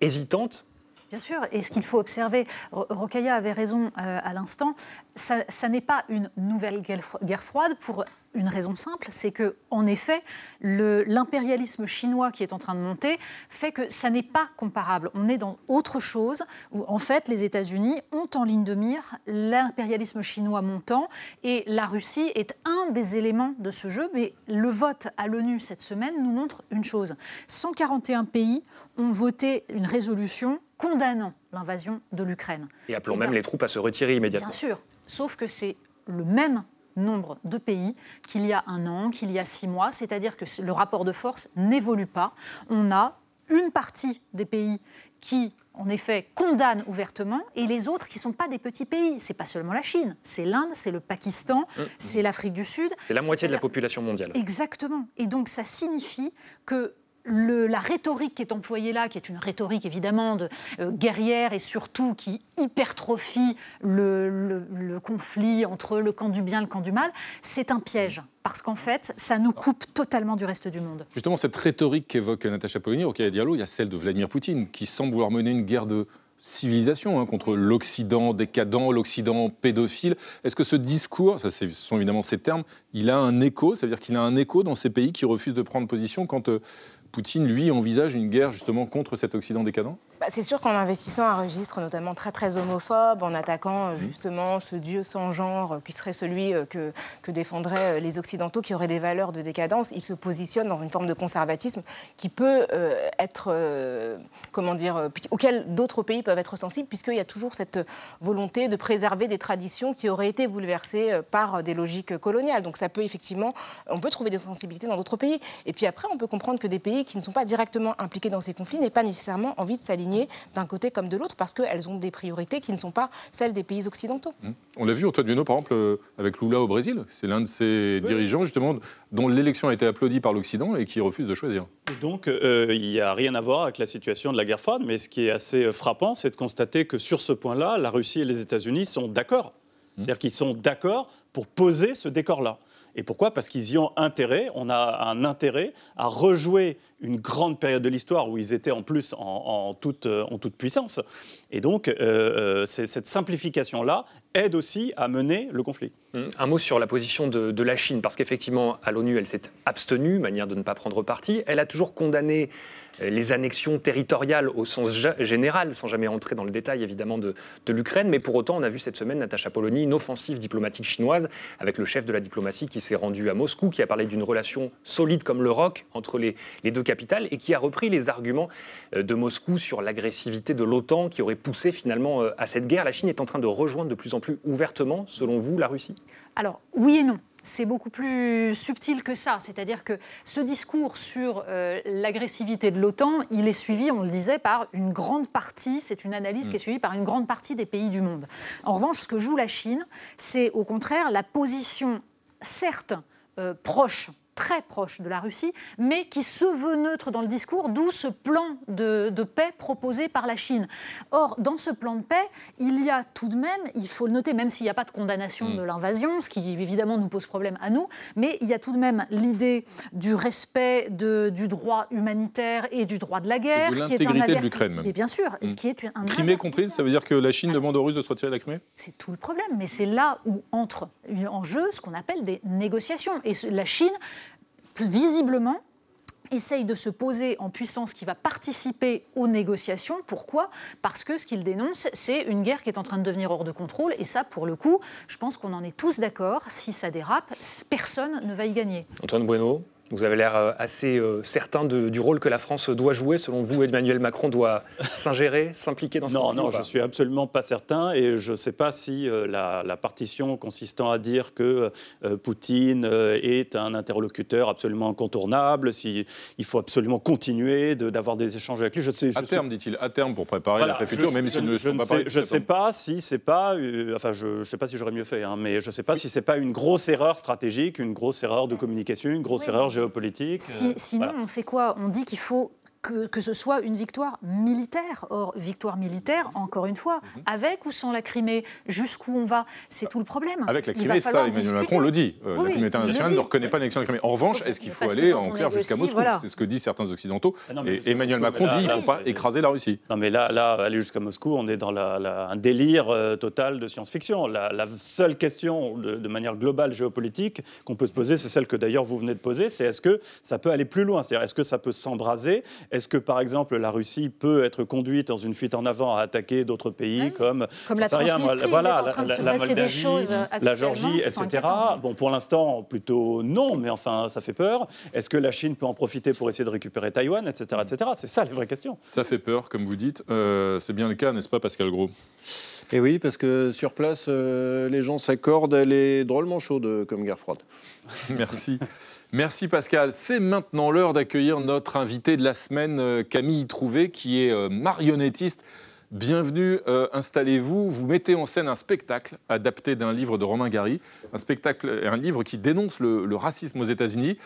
hésitante Bien sûr, et ce qu'il faut observer, Rokaya avait raison euh, à l'instant, ça, n'est pas une nouvelle guerre froide pour une raison simple, c'est que en effet, l'impérialisme chinois qui est en train de monter fait que ça n'est pas comparable. On est dans autre chose où en fait les États-Unis ont en ligne de mire l'impérialisme chinois montant et la Russie est un des éléments de ce jeu. Mais le vote à l'ONU cette semaine nous montre une chose 141 pays ont voté une résolution condamnant l'invasion de l'Ukraine. Et appelons même les troupes à se retirer immédiatement. Bien sûr, sauf que c'est le même nombre de pays qu'il y a un an, qu'il y a six mois, c'est-à-dire que le rapport de force n'évolue pas. On a une partie des pays qui en effet, condamnent ouvertement, et les autres qui ne sont pas des petits pays. C'est pas seulement la Chine, c'est l'Inde, c'est le Pakistan, Mmh. c'est l'Afrique du Sud. C'est la moitié de la population mondiale. Exactement. Et donc ça signifie que la rhétorique qui est employée là, qui est une rhétorique évidemment de, euh, guerrière et surtout qui hypertrophie le, conflit entre le camp du bien et le camp du mal, c'est un piège. Parce qu'en fait, ça nous coupe totalement du reste du monde. Justement, cette rhétorique qu'évoque Natacha Polony, au Diallo, il y a celle de Vladimir Poutine, qui semble vouloir mener une guerre de civilisation hein, contre l'Occident décadent, l'Occident pédophile. Est-ce que ce discours, ça ce sont évidemment ces termes, il a un écho Ça veut dire qu'il a un écho dans ces pays qui refusent de prendre position quand euh, Poutine, lui, envisage une guerre justement contre cet Occident décadent? Bah, c'est sûr qu'en investissant un registre notamment très très homophobe, en attaquant euh, justement ce Dieu sans genre euh, qui serait celui euh, que, que défendraient les Occidentaux, qui aurait des valeurs de décadence, il se positionne dans une forme de conservatisme qui peut euh, être, euh, comment dire, auquel d'autres pays peuvent être sensibles, puisqu'il y a toujours cette volonté de préserver des traditions qui auraient été bouleversées par des logiques coloniales. Donc ça peut effectivement, on peut trouver des sensibilités dans d'autres pays. Et puis après, on peut comprendre que des pays qui ne sont pas directement impliqués dans ces conflits n'aient pas nécessairement envie de s'aligner d'un côté comme de l'autre parce qu'elles ont des priorités qui ne sont pas celles des pays occidentaux. Hum. On l'a vu, Antoine Duno, par exemple, euh, avec Lula au Brésil. C'est l'un de ces dirigeants, justement, dont l'élection a été applaudie par l'Occident et qui refuse de choisir. Et donc, euh, il n'y a rien à voir avec la situation de la guerre froide, mais ce qui est assez euh, frappant, c'est de constater que sur ce point-là, la Russie et les États-Unis sont d'accord. C'est-à-dire qu'ils sont d'accord pour poser ce décor-là. Et pourquoi? Parce qu'ils y ont intérêt, on a un intérêt à rejouer une grande période de l'histoire où ils étaient en plus en, toute, euh, en toute puissance. Et donc, euh, euh, cette simplification-là aide aussi à mener le conflit. Hum, Un mot sur la position de, la Chine, parce qu'effectivement, à l'ONU, elle s'est abstenue, manière de ne pas prendre parti. Elle a toujours condamné les annexions territoriales au sens général, sans jamais entrer dans le détail évidemment de, l'Ukraine. Mais pour autant, on a vu cette semaine, Natacha Polony, une offensive diplomatique chinoise avec le chef de la diplomatie qui s'est rendu à Moscou, qui a parlé d'une relation solide comme le roc entre les, les deux capitales et qui a repris les arguments euh, de Moscou sur l'agressivité de l'OTAN qui aurait poussé finalement euh, à cette guerre. La Chine est en train de rejoindre de plus en plus ouvertement, selon vous, la Russie? Alors, oui et non. C'est beaucoup plus subtil que ça. C'est-à-dire que ce discours sur euh, l'agressivité de l'OTAN, il est suivi, on le disait, par une grande partie, c'est une analyse qui est suivie par une grande partie des pays du monde. En revanche, ce que joue la Chine, c'est au contraire la position, certes, euh, proche très proche de la Russie, mais qui se veut neutre dans le discours, d'où ce plan de, de paix proposé par la Chine. Or, dans ce plan de paix, il y a tout de même, il faut le noter, même s'il n'y a pas de condamnation Mm. de l'invasion, ce qui évidemment nous pose problème à nous, mais il y a tout de même l'idée du respect de- du droit humanitaire et du droit de la guerre. de l'intégrité de l'Ukraine, même. Et bien sûr, Mm. qui est un Crimée comprise, ça veut dire que la Chine demande aux Russes de se retirer de la Crimée? C'est tout le problème, mais c'est là où entre en jeu ce qu'on appelle des négociations. Et la Chine, visiblement, essaye de se poser en puissance qui va participer aux négociations. Pourquoi? Parce que ce qu'il dénonce, c'est une guerre qui est en train de devenir hors de contrôle. Et ça, pour le coup, je pense qu'on en est tous d'accord. Si ça dérape, personne ne va y gagner. Antoine Bueno, vous avez l'air euh, assez euh, certain de- du rôle que la France doit jouer. Selon vous, Emmanuel Macron doit s'ingérer, s'impliquer dans ce Non, conflit non, je pas? suis absolument pas certain et je ne sais pas si euh, la, la partition consistant à dire que euh, Poutine euh, est un interlocuteur absolument incontournable, si il faut absolument continuer de- d'avoir des échanges avec lui. Je sais, je À suis- terme, dit-il, à terme pour préparer Voilà, la préfecture, je- même s'ils ne je sont pas sais-. Je ne sais pas si c'est pas, euh, enfin, je ne sais pas si j'aurais mieux fait, hein, mais je ne sais pas si c'est pas une grosse erreur stratégique, une grosse erreur de communication, une grosse Oui. erreur géopolitique. Si- euh, sinon, voilà. on fait quoi? On dit qu'il faut que, que ce soit une victoire militaire. Or, victoire militaire, encore une fois, Mhm. avec ou sans la Crimée, jusqu'où on va C'est tout le problème. Avec la Crimée, ça, Emmanuel discuter. Macron le dit. Euh, Oui, la communauté internationale ne reconnaît pas l'annexion de la Crimée. En revanche, est-ce qu'il faut aller en clair jusqu'à Moscou voilà? C'est ce que disent certains Occidentaux. Ah non, Et Emmanuel Macron là- dit qu'il ne faut pas écraser la Russie. Non, mais là, là aller jusqu'à Moscou, on est dans la- la- un délire euh, total de science-fiction. La, la seule question, de, de manière globale géopolitique, qu'on peut se poser, c'est celle que d'ailleurs vous venez de poser, c'est est-ce que ça peut aller plus loin? C'est-à-dire, est-ce que ça peut s'embraser? Est-ce que, par exemple, la Russie peut être conduite dans une fuite en avant à attaquer d'autres pays comme, la Transnistrie, voilà, la- Moldavie, la Géorgie, etc. Bon, pour l'instant, plutôt non, mais enfin, ça fait peur. Est-ce que la Chine peut en profiter pour essayer de récupérer Taïwan, etc., etc. C'est ça les vraies questions. Ça fait peur, comme vous dites. Euh, c'est bien le cas, n'est-ce pas, Pascal Gros? Et oui, parce que sur place, euh, les gens s'accordent, elle est drôlement chaude comme guerre froide. Merci. Merci Pascal. C'est maintenant l'heure d'accueillir notre invité de la semaine, euh, Camille Trouvé, qui est euh, marionnettiste. Bienvenue, installez-vous. Vous mettez en scène un spectacle adapté d'un livre de Romain Gary, un spectacle, un livre qui dénonce le, racisme aux États-Unis.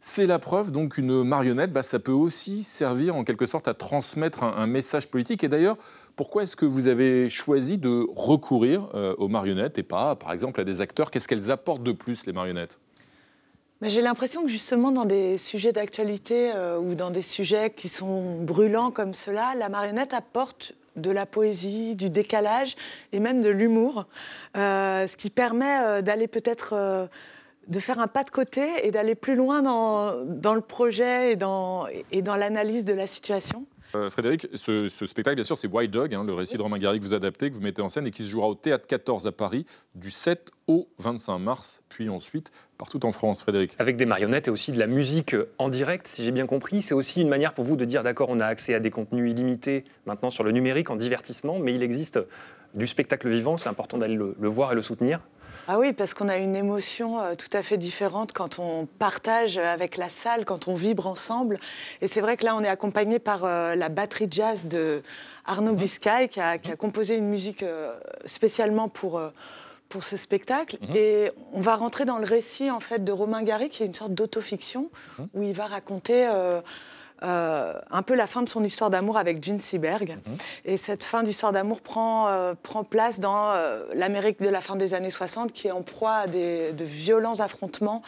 C'est la preuve, donc, une marionnette, bah, ça peut aussi servir en quelque sorte à transmettre un message politique. Et d'ailleurs, pourquoi est-ce que vous avez choisi de recourir euh, aux marionnettes et pas, par exemple, à des acteurs? Qu'est-ce qu'elles apportent de plus, les marionnettes? Bah, J'ai l'impression que justement dans des sujets d'actualité euh, ou dans des sujets qui sont brûlants comme cela, la marionnette apporte de la poésie, du décalage et même de l'humour, euh, ce qui permet d'aller peut-être de faire un pas de côté et d'aller plus loin dans, le projet et dans l'analyse de la situation. Euh, Frédéric, ce, spectacle, bien sûr, c'est White Dog, hein, le récit de Romain Gary que vous adaptez, que vous mettez en scène et qui se jouera au Théâtre 14 à Paris du 7 au 25 mars, puis ensuite partout en France, Frédéric. Avec des marionnettes et aussi de la musique en direct, si j'ai bien compris. C'est aussi une manière pour vous de dire, d'accord, on a accès à des contenus illimités maintenant sur le numérique en divertissement, mais il existe du spectacle vivant, c'est important d'aller le voir et le soutenir. Ah oui, parce qu'on a une émotion euh, tout à fait différente quand on partage avec la salle, quand on vibre ensemble. Et c'est vrai que là, on est accompagné par euh, la batterie jazz de Arnaud Biscay, qui a, composé une musique euh, spécialement pour pour ce spectacle. Mhm. Et on va rentrer dans le récit en fait de Romain Gary, qui est une sorte d'autofiction, mhm. où il va raconter euh, un peu la fin de son histoire d'amour avec Gene Seberg. Mhm. Et cette fin d'histoire d'amour prend, euh, prend place dans euh, l'Amérique de la fin des années 60, qui est en proie à des, de violents affrontements,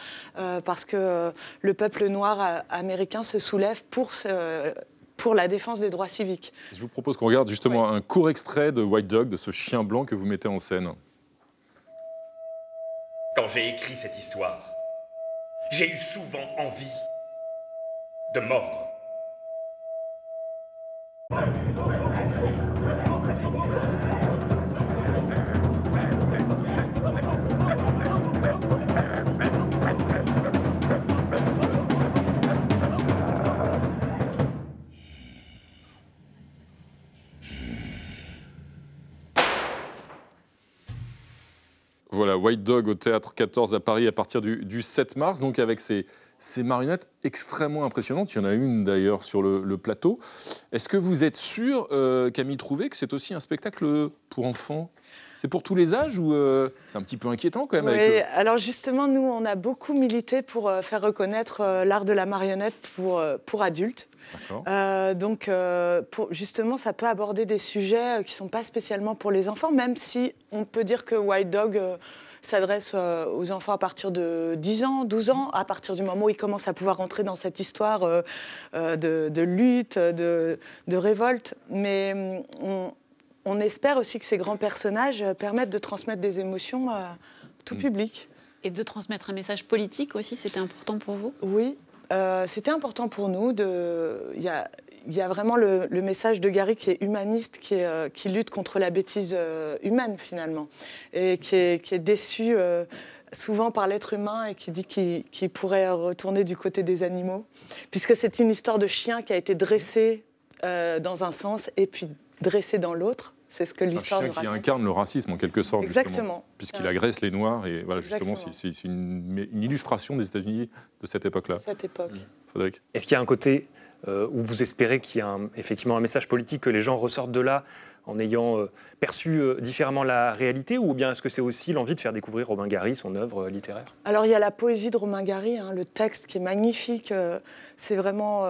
parce que le peuple noir américain se soulève pour pour la défense des droits civiques. Je vous propose qu'on regarde justement un court extrait de White Dog, de ce chien blanc que vous mettez en scène. Quand j'ai écrit cette histoire, j'ai eu souvent envie de mordre. Voilà, White Dog au théâtre 14 à Paris à partir du, du 7 mars, donc avec ces, ces marionnettes extrêmement impressionnantes. Il y en a une d'ailleurs sur le, plateau. Est-ce que vous êtes sûr, euh, Camille Trouvé, que c'est aussi un spectacle pour enfants? C'est pour tous les âges ou euh, c'est un petit peu inquiétant quand même Oui, alors justement, nous, on a beaucoup milité pour euh, faire reconnaître l'art de la marionnette pour, pour adultes. donc, pour, justement, ça peut aborder des sujets qui ne sont pas spécialement pour les enfants, même si on peut dire que White Dog s'adresse euh, aux enfants à partir de 10 ans, 12 ans, à partir du moment où ils commencent à pouvoir rentrer dans cette histoire euh, euh, de, lutte, de, révolte. Mais mm, on, espère aussi que ces grands personnages permettent de transmettre des émotions à tout mm. public. Et de transmettre un message politique aussi, c'était important pour vous? Oui, c'était important pour nous. De... Il y a il y a vraiment le, message de Gary qui est humaniste, qui, euh, qui lutte contre la bêtise euh, humaine finalement, et qui est, déçu euh, souvent par l'être humain et qui dit qu'il pourrait retourner du côté des animaux, puisque c'est une histoire de chien qui a été dressé dans un sens et puis dressé dans l'autre. C'est ce que l'histoire Un chien qui incarne le racisme en quelque sorte. Exactement. Puisqu'il agresse les Noirs. Et voilà, justement, c'est une, illustration des États-Unis de cette époque-là. Cette époque. Est-ce qu'il y a un côté euh, où vous espérez qu'il y ait effectivement un message politique, que les gens ressortent de là en ayant euh, perçu euh, différemment la réalité ou bien est-ce que c'est aussi l'envie de faire découvrir Romain Gary, son œuvre littéraire? Alors il y a la poésie de Romain Gary, hein, le texte qui est magnifique, c'est vraiment...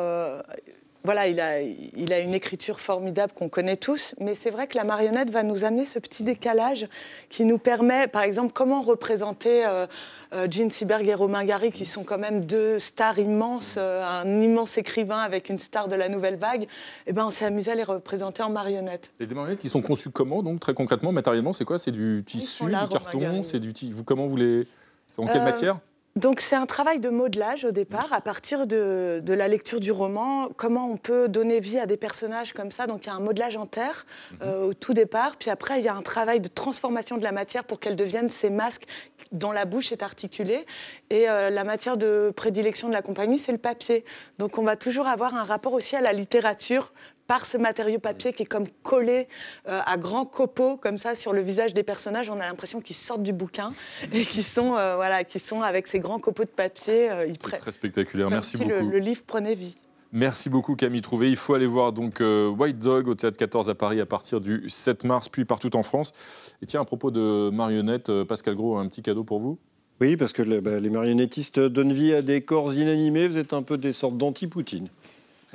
voilà, il a, il a une écriture formidable qu'on connaît tous, mais c'est vrai que la marionnette va nous amener ce petit décalage qui nous permet, par exemple, comment représenter euh, Gene Seberg et Romain Gary, qui sont quand même deux stars immenses, euh, un immense écrivain avec une star de la nouvelle vague, eh ben, on s'est amusé à les représenter en marionnettes. Et des marionnettes qui sont conçues comment, donc très concrètement, matériellement, c'est quoi? C'est du tissu, du carton? C'est du vous comment vous les C'est en quelle euh, matière? Donc c'est un travail de modelage au départ, à partir de, la lecture du roman, comment on peut donner vie à des personnages comme ça. Donc il y a un modelage en terre mhm. au tout départ, puis après il y a un travail de transformation de la matière pour qu'elle devienne ces masques dont la bouche est articulée. Et euh, la matière de prédilection de la compagnie, c'est le papier. Donc on va toujours avoir un rapport aussi à la littérature par ce matériau papier qui est comme collé euh, à grands copeaux comme ça sur le visage des personnages. On a l'impression qu'ils sortent du bouquin et qui sont, euh, voilà, qui sont avec ces grands copeaux de papier. Euh, C'est très spectaculaire. Merci beaucoup. Le, le livre prenait vie. Merci beaucoup Camille Trouvé. Il faut aller voir donc White Dog au Théâtre 14 à Paris à partir du 7 mars, puis partout en France. Et tiens, à propos de marionnettes, Pascal Gros, un petit cadeau pour vous? Oui, parce que bah, les marionnettistes donnent vie à des corps inanimés. Vous êtes un peu des sortes d'anti-Poutine.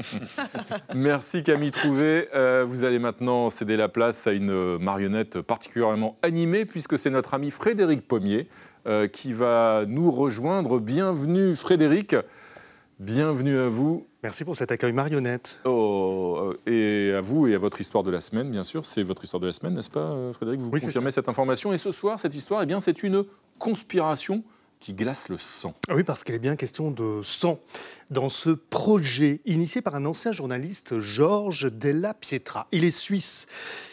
Merci Camille Trouvé. Euh, vous allez maintenant céder la place à une marionnette particulièrement animée puisque c'est notre ami Frédéric Pommier euh, qui va nous rejoindre. Bienvenue Frédéric. Bienvenue à vous. Merci pour cet accueil marionnette. Oh, euh, et à vous et à votre histoire de la semaine, bien sûr. C'est votre histoire de la semaine, n'est-ce pas, Frédéric? Vous confirmez cette information. Et ce soir, cette histoire, eh bien, c'est une conspiration qui glace le sang. Ah oui, parce qu'il est bien question de sang dans ce projet initié par un ancien journaliste, Georges Della Pietra. Il est suisse.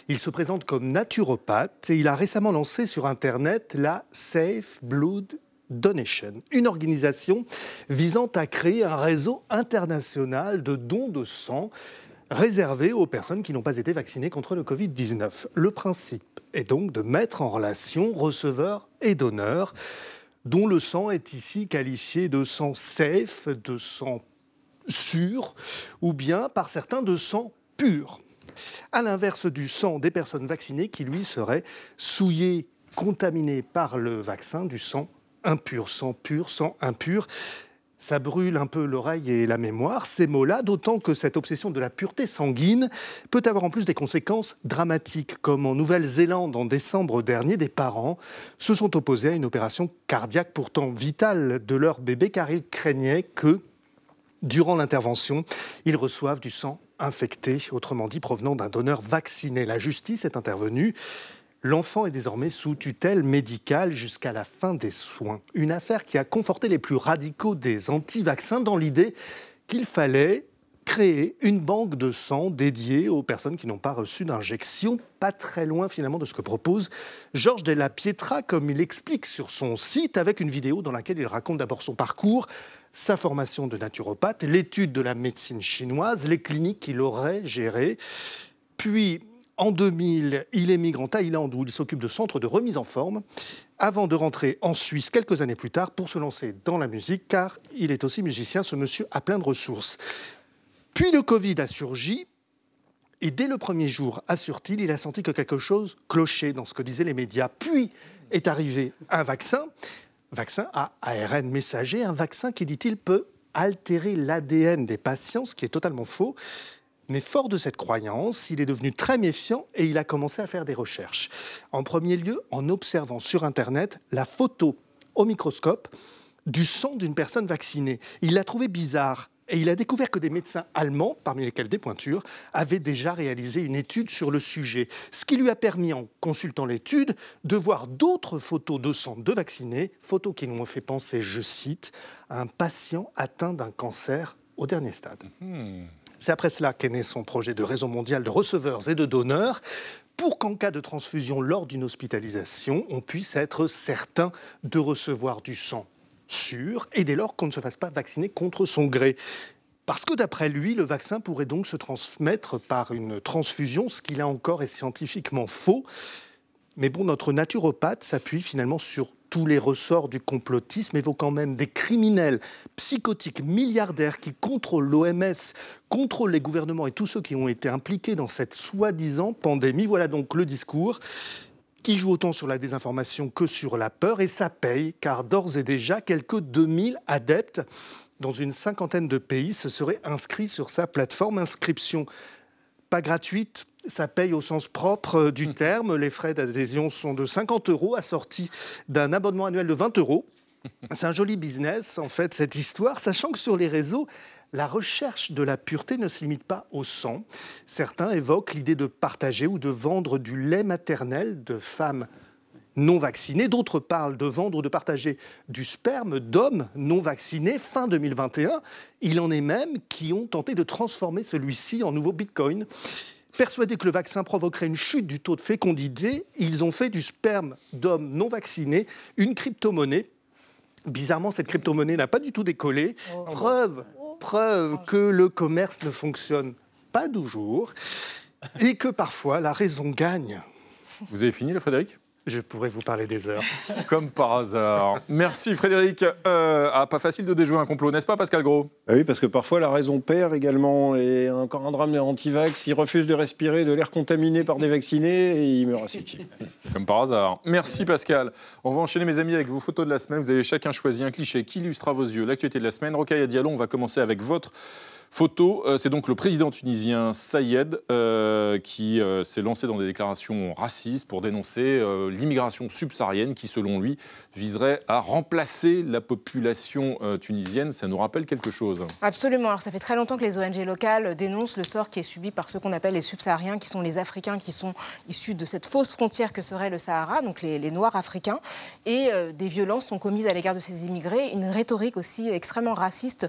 Il se présente comme naturopathe et il a récemment lancé sur Internet la Safe Blood Donation, une organisation visant à créer un réseau international de dons de sang réservé aux personnes qui n'ont pas été vaccinées contre le Covid-19. Le principe est donc de mettre en relation receveurs et donneurs dont le sang est ici qualifié de sang safe, de sang sûr, ou bien par certains de sang pur. À l'inverse du sang des personnes vaccinées qui, lui, serait souillé, contaminé par le vaccin, du sang impur, sang pur, sang impur ça brûle un peu l'oreille et la mémoire, ces mots-là, d'autant que cette obsession de la pureté sanguine peut avoir en plus des conséquences dramatiques, comme en Nouvelle-Zélande en décembre dernier, des parents se sont opposés à une opération cardiaque pourtant vitale de leur bébé car ils craignaient que, durant l'intervention, ils reçoivent du sang infecté, autrement dit provenant d'un donneur vacciné. La justice est intervenue L'enfant est désormais sous tutelle médicale jusqu'à la fin des soins. Une affaire qui a conforté les plus radicaux des anti-vaccins dans l'idée qu'il fallait créer une banque de sang dédiée aux personnes qui n'ont pas reçu d'injection, pas très loin finalement de ce que propose Georges Della Pietra, comme il explique sur son site, avec une vidéo dans laquelle il raconte d'abord son parcours, sa formation de naturopathe, l'étude de la médecine chinoise, les cliniques qu'il aurait gérées, puis en 2000, il émigre en Thaïlande où il s'occupe de centres de remise en forme avant de rentrer en Suisse quelques années plus tard pour se lancer dans la musique car il est aussi musicien, ce monsieur a plein de ressources. Puis le Covid a surgi et dès le premier jour, assure-t-il, il a senti que quelque chose clochait dans ce que disaient les médias. Puis est arrivé un vaccin, vaccin à ARN messager, un vaccin qui, dit-il, peut altérer l'ADN des patients, ce qui est totalement faux. Mais fort de cette croyance, il est devenu très méfiant et il a commencé à faire des recherches. En premier lieu, en observant sur Internet la photo au microscope du sang d'une personne vaccinée. Il l'a trouvé bizarre et il a découvert que des médecins allemands, parmi lesquels des pointures, avaient déjà réalisé une étude sur le sujet. Ce qui lui a permis, en consultant l'étude, de voir d'autres photos de sang de vaccinés, photos qui nous ont fait penser, je cite, à un patient atteint d'un cancer au dernier stade. Mmh. C'est après cela qu'est né son projet de réseau mondial de receveurs et de donneurs pour qu'en cas de transfusion lors d'une hospitalisation, on puisse être certain de recevoir du sang sûr et dès lors qu'on ne se fasse pas vacciner contre son gré. Parce que d'après lui, le vaccin pourrait donc se transmettre par une transfusion, ce qui là encore est scientifiquement faux. Mais bon, notre naturopathe s'appuie finalement sur les ressorts du complotisme, évoquant même des criminels psychotiques milliardaires qui contrôlent l'OMS, contrôlent les gouvernements et tous ceux qui ont été impliqués dans cette soi-disant pandémie. Voilà donc le discours qui joue autant sur la désinformation que sur la peur, et ça paye, car d'ores et déjà, quelques 2000 adeptes dans une cinquantaine de pays se seraient inscrits sur sa plateforme. Inscription pas gratuite, ça paye au sens propre euh, du mmh. terme. Les frais d'adhésion sont de 50 euros, assortis d'un abonnement annuel de 20 euros. C'est un joli business, en fait, cette histoire, sachant que sur les réseaux, la recherche de la pureté ne se limite pas au sang. Certains évoquent l'idée de partager ou de vendre du lait maternel de femmes non vaccinées. D'autres parlent de vendre ou de partager du sperme d'hommes non vaccinés fin 2021. Il en est même qui ont tenté de transformer celui-ci en nouveau Bitcoin. Persuadés que le vaccin provoquerait une chute du taux de fécondité, ils ont fait du sperme d'hommes non vaccinés une crypto-monnaie. Bizarrement, cette crypto-monnaie n'a pas du tout décollé. Oh. Preuve, preuve que le commerce ne fonctionne pas toujours, et que parfois la raison gagne. Vous avez fini, le Frédéric? Je pourrais vous parler des heures. Comme par hasard. Merci Frédéric. Euh, ah, pas facile de déjouer un complot, n'est-ce pas Pascal Gros? Ah Oui, parce que parfois la raison perd également. Et encore un drame des anti-vax, ils refusent de respirer de l'air contaminé par des vaccinés et ils meurent asphyxiés. Comme par hasard. Merci Pascal. On va enchaîner mes amis avec vos photos de la semaine. Vous avez chacun choisi un cliché qui illustre à vos yeux l'actualité de la semaine. Rocaille Diallo, on va commencer avec votre Photo, euh, c'est donc le président tunisien Sayed euh, qui euh, s'est lancé dans des déclarations racistes pour dénoncer l'immigration subsaharienne qui, selon lui, viserait à remplacer la population tunisienne. Ça nous rappelle quelque chose Absolument. Alors ça fait très longtemps que les ONG locales dénoncent le sort qui est subi par ceux qu'on appelle les subsahariens, qui sont les Africains qui sont issus de cette fausse frontière que serait le Sahara, donc les, Noirs africains. Et des violences sont commises à l'égard de ces immigrés. Une rhétorique aussi extrêmement raciste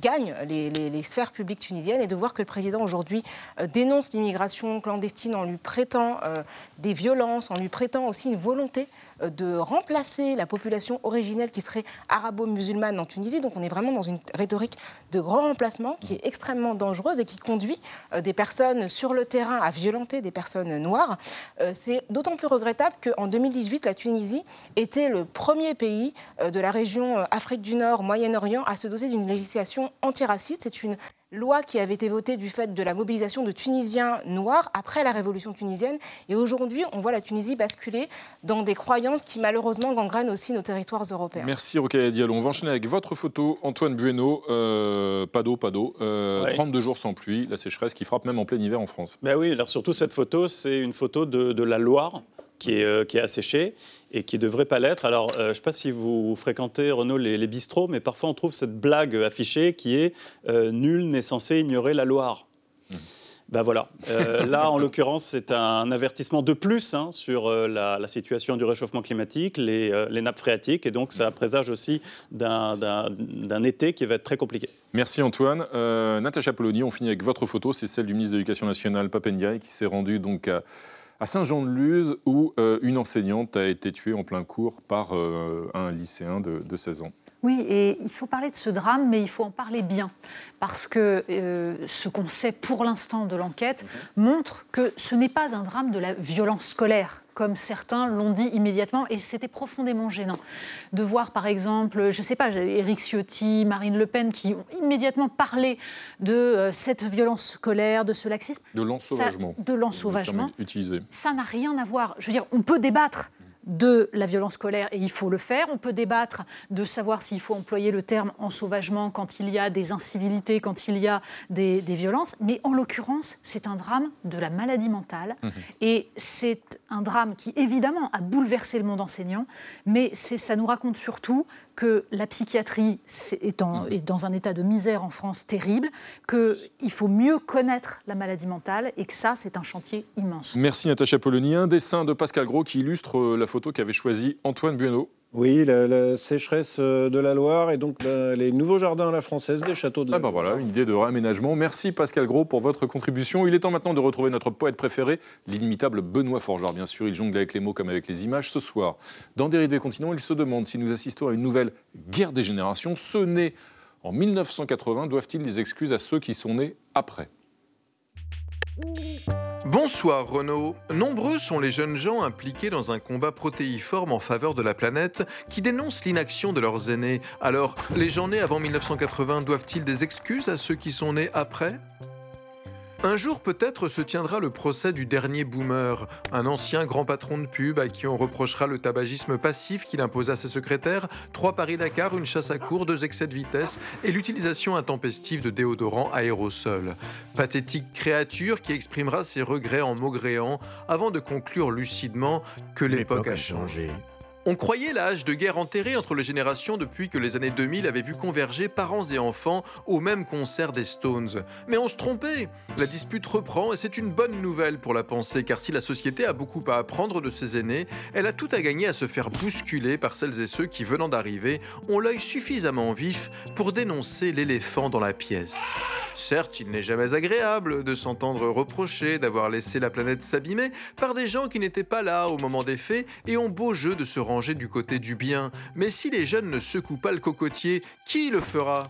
gagne les les, sphères publiques tunisiennes et de voir que le président aujourd'hui euh, dénonce l'immigration clandestine en lui prêtant euh, des violences, en lui prêtant aussi une volonté euh, de remplacer la population originelle qui serait arabo-musulmane en Tunisie. Donc on est vraiment dans une rhétorique de grand remplacement qui est extrêmement dangereuse et qui conduit des personnes sur le terrain à violenter des personnes noires. C'est d'autant plus regrettable qu'en 2018, la Tunisie était le premier pays de la région Afrique du Nord, Moyen-Orient à se doter d'une législation antiraciste c'est une loi qui avait été votée du fait de la mobilisation de Tunisiens noirs après la révolution tunisienne. Et aujourd'hui, on voit la Tunisie basculer dans des croyances qui malheureusement gangrènent aussi nos territoires européens. Merci Rokhaya Diallo. On va enchaîner avec votre photo, Antoine Bueno. Euh, pas d'eau, pas d'eau. 32 jours sans pluie, la sécheresse qui frappe même en plein hiver en France. Ben oui, alors surtout cette photo, c'est une photo de, de la Loire qui est, euh, qui est asséchée et qui ne devrait pas l'être. Alors, euh, je ne sais pas si vous fréquentez, Renaud, les, bistrots, mais parfois on trouve cette blague affichée qui est euh, Nul n'est censé ignorer la Loire mmh. Ben voilà. là, en l'occurrence, c'est un avertissement de plus hein, sur la, situation du réchauffement climatique, les, nappes phréatiques, et donc ça présage aussi d'un été qui va être très compliqué. Merci Antoine. Natacha Polony, on finit avec votre photo, c'est celle du ministre de l'Éducation nationale, Papendiaï, qui s'est rendu donc à à Saint-Jean-de-Luz, où euh, une enseignante a été tuée en plein cours par euh, un lycéen de, 16 ans. Oui, et il faut parler de ce drame, mais il faut en parler bien, parce que euh, ce qu'on sait pour l'instant de l'enquête mhm. montre que ce n'est pas un drame de la violence scolaire, comme certains l'ont dit immédiatement, et c'était profondément gênant de voir, par exemple, je ne sais pas, Éric Ciotti, Marine Le Pen, qui ont immédiatement parlé de euh, cette violence scolaire, de ce laxisme. De l'ensauvagement. De l'ensauvagement. Ça n'a rien à voir. Je veux dire, on peut débattre de la violence scolaire et il faut le faire. On peut débattre de savoir s'il faut employer le terme ensauvagement quand il y a des incivilités, quand il y a des, violences, mais en l'occurrence, c'est un drame de la maladie mentale mmh. et c'est un drame qui évidemment a bouleversé le monde enseignant, mais ça nous raconte surtout que la psychiatrie est, mmh. est, dans un état de misère en France terrible, qu'il faut mieux connaître la maladie mentale et que ça, c'est un chantier immense. Merci Natacha Polony. Un dessin de Pascal Gros qui illustre euh, la photo qu'avait choisie Antoine Bueno. Oui, la, sécheresse euh, de la Loire et donc bah, les nouveaux jardins à la française des châteaux de la ah bah voilà, une idée de réaménagement. Merci Pascal Gros pour votre contribution. Il est temps maintenant de retrouver notre poète préféré, l'inimitable Benoît Forgeard. Bien sûr, il jongle avec les mots comme avec les images. Ce soir, dans Des des continents, il se demande si nous assistons à une nouvelle guerre des générations. Ce né en 1980, doivent-ils des excuses à ceux qui sont nés après? Bonsoir Renaud. Nombreux sont les jeunes gens impliqués dans un combat protéiforme en faveur de la planète qui dénoncent l'inaction de leurs aînés. Alors, les gens nés avant 1980 doivent-ils des excuses à ceux qui sont nés après? Un jour peut-être se tiendra le procès du dernier boomer, un ancien grand patron de pub à qui on reprochera le tabagisme passif qu'il imposa à ses secrétaires, trois Paris-Dakar, une chasse à cours, deux excès de vitesse et l'utilisation intempestive de déodorants aérosols. Pathétique créature qui exprimera ses regrets en maugréant avant de conclure lucidement que l'époque a changé. On croyait l'âge de guerre enterré entre les générations depuis que les années 2000 avaient vu converger parents et enfants au même concert des Stones. Mais on se trompait La dispute reprend et c'est une bonne nouvelle pour la pensée car si la société a beaucoup à apprendre de ses aînés, elle a tout à gagner à se faire bousculer par celles et ceux qui, venant d'arriver, ont l'œil suffisamment vif pour dénoncer l'éléphant dans la pièce. Certes, il n'est jamais agréable de s'entendre reprocher d'avoir laissé la planète s'abîmer par des gens qui n'étaient pas là au moment des faits et ont beau jeu de se du côté du bien. Mais si les jeunes ne secouent pas le cocotier, qui le fera?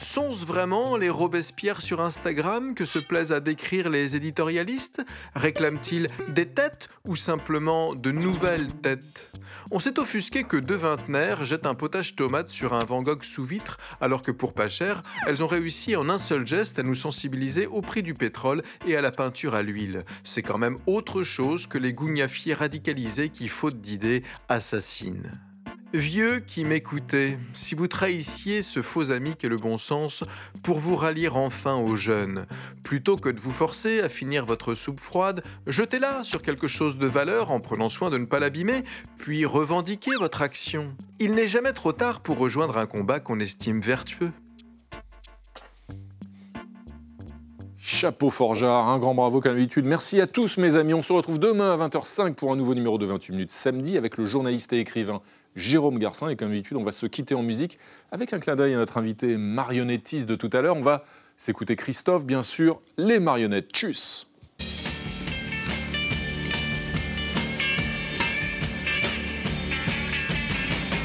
Sont-ce vraiment les Robespierre sur Instagram que se plaisent à décrire les éditorialistes? Réclament-ils des têtes ou simplement de nouvelles têtes? On s'est offusqué que deux vingtenaires jettent un potage tomate sur un Van Gogh sous vitre, alors que pour pas cher, elles ont réussi en un seul geste à nous sensibiliser au prix du pétrole et à la peinture à l'huile. C'est quand même autre chose que les gougnafiers radicalisés qui, faute d'idées, Vieux qui m'écoutez, si vous trahissiez ce faux ami qu'est le bon sens pour vous rallier enfin aux jeunes, plutôt que de vous forcer à finir votre soupe froide, jetez-la sur quelque chose de valeur en prenant soin de ne pas l'abîmer, puis revendiquez votre action. Il n'est jamais trop tard pour rejoindre un combat qu'on estime vertueux. Chapeau forgeard, un grand bravo comme d'habitude. Merci à tous mes amis. On se retrouve demain à 20h05 pour un nouveau numéro de 28 minutes samedi avec le journaliste et écrivain Jérôme Garcin. Et comme d'habitude, on va se quitter en musique avec un clin d'œil à notre invité marionnettiste de tout à l'heure. On va s'écouter Christophe, bien sûr, les marionnettes. Tchuss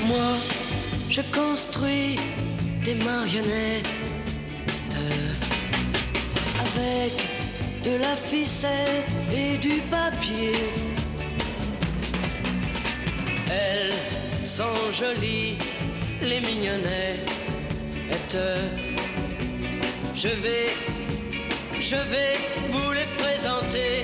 Moi, je construis des marionnettes avec de la ficelle et du papier. Elles sont jolies, les mignonnettes. Je vais, je vais vous les présenter.